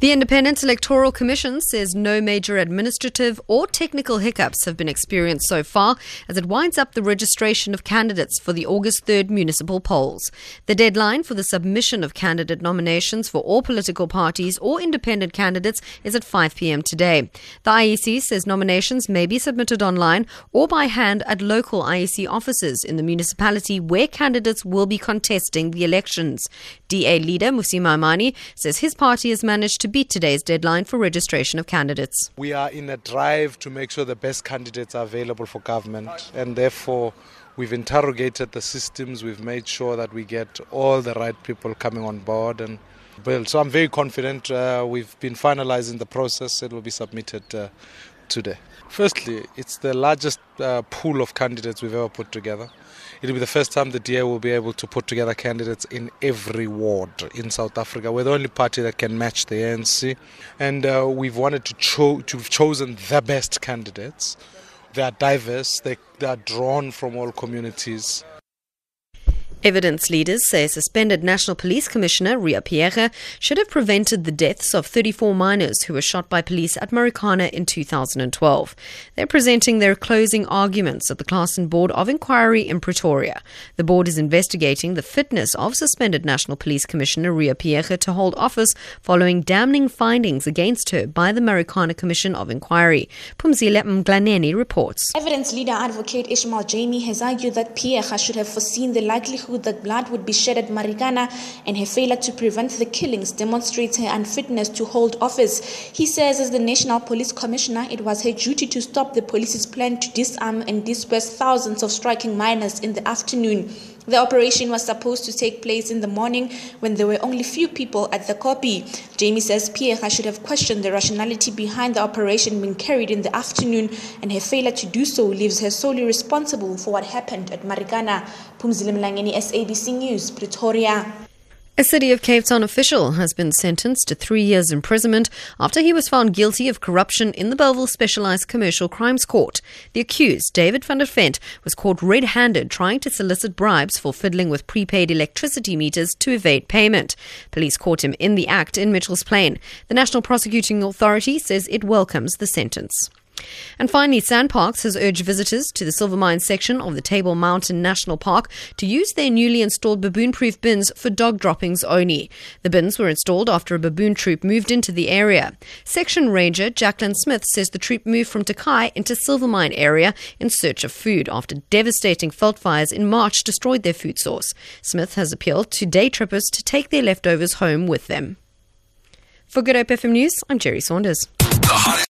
The Independent Electoral Commission says no major administrative or technical hiccups have been experienced so far as it winds up the registration of candidates for the August 3rd municipal polls. The deadline for the submission of candidate nominations for all political parties or independent candidates is at 5 p.m. today. The IEC says nominations may be submitted online or by hand at local IEC offices in the municipality where candidates will be contesting the elections. DA leader Mmusi Maimane says his party has managed to beat today's deadline for registration of candidates. We are in a drive to make sure the best candidates are available for government, and therefore, we've interrogated the systems, we've made sure that we get all the right people coming on board and build. So I'm very confident. Uh, we've been finalizing the process, it will be submitted uh, today. Firstly, it's the largest uh, pool of candidates we've ever put together. It'll be the first time the DA will be able to put together candidates in every ward in South Africa. We're the only party that can match the ANC, and uh, we've wanted to cho- to have chosen the best candidates. They are diverse. They, they are drawn from all communities. Evidence leaders say suspended National Police Commissioner Riah Phiyega should have prevented the deaths of 34 miners who were shot by police at Marikana in 2012. They're presenting their closing arguments at the Claassen Board of Inquiry in Pretoria. The board is investigating the fitness of suspended National Police Commissioner Riah Phiyega to hold office following damning findings against her by the Marikana Commission of Inquiry. Pumzile Mlangeni reports. Evidence leader advocate Ishmael Jamie has argued that Phiyega should have foreseen the likelihood likelihood that blood would be shed at Marikana and her failure to prevent the killings demonstrates her unfitness to hold office. He says, as the National Police Commissioner, it was her duty to stop the police's plan to disarm and disperse thousands of striking miners in the afternoon. The operation was supposed to take place in the morning when there were only few people at the koppie. Jamie says Phiyega should have questioned the rationality behind the operation being carried in the afternoon, and her failure to do so leaves her solely responsible for what happened at Marikana. Pumzile Mlangeni, SABC News, Pretoria. A City of Cape Town official has been sentenced to three years imprisonment after he was found guilty of corruption in the Bellville Specialized Commercial Crimes Court. The accused, David van der Vent, was caught red handed trying to solicit bribes for fiddling with prepaid electricity meters to evade payment. Police caught him in the act in Mitchell's Plain. The National Prosecuting Authority says it welcomes the sentence. And finally, SANParks has urged visitors to the Silvermine section of the Table Mountain National Park to use their newly installed baboon proof bins for dog droppings only. The bins were installed after a baboon troop moved into the area. Section Ranger Jacqueline Smith says the troop moved from Tokai into Silvermine area in search of food after devastating veld fires in March destroyed their food source. Smith has appealed to day trippers to take their leftovers home with them. For Good Hope FM News, I'm Jerry Saunders.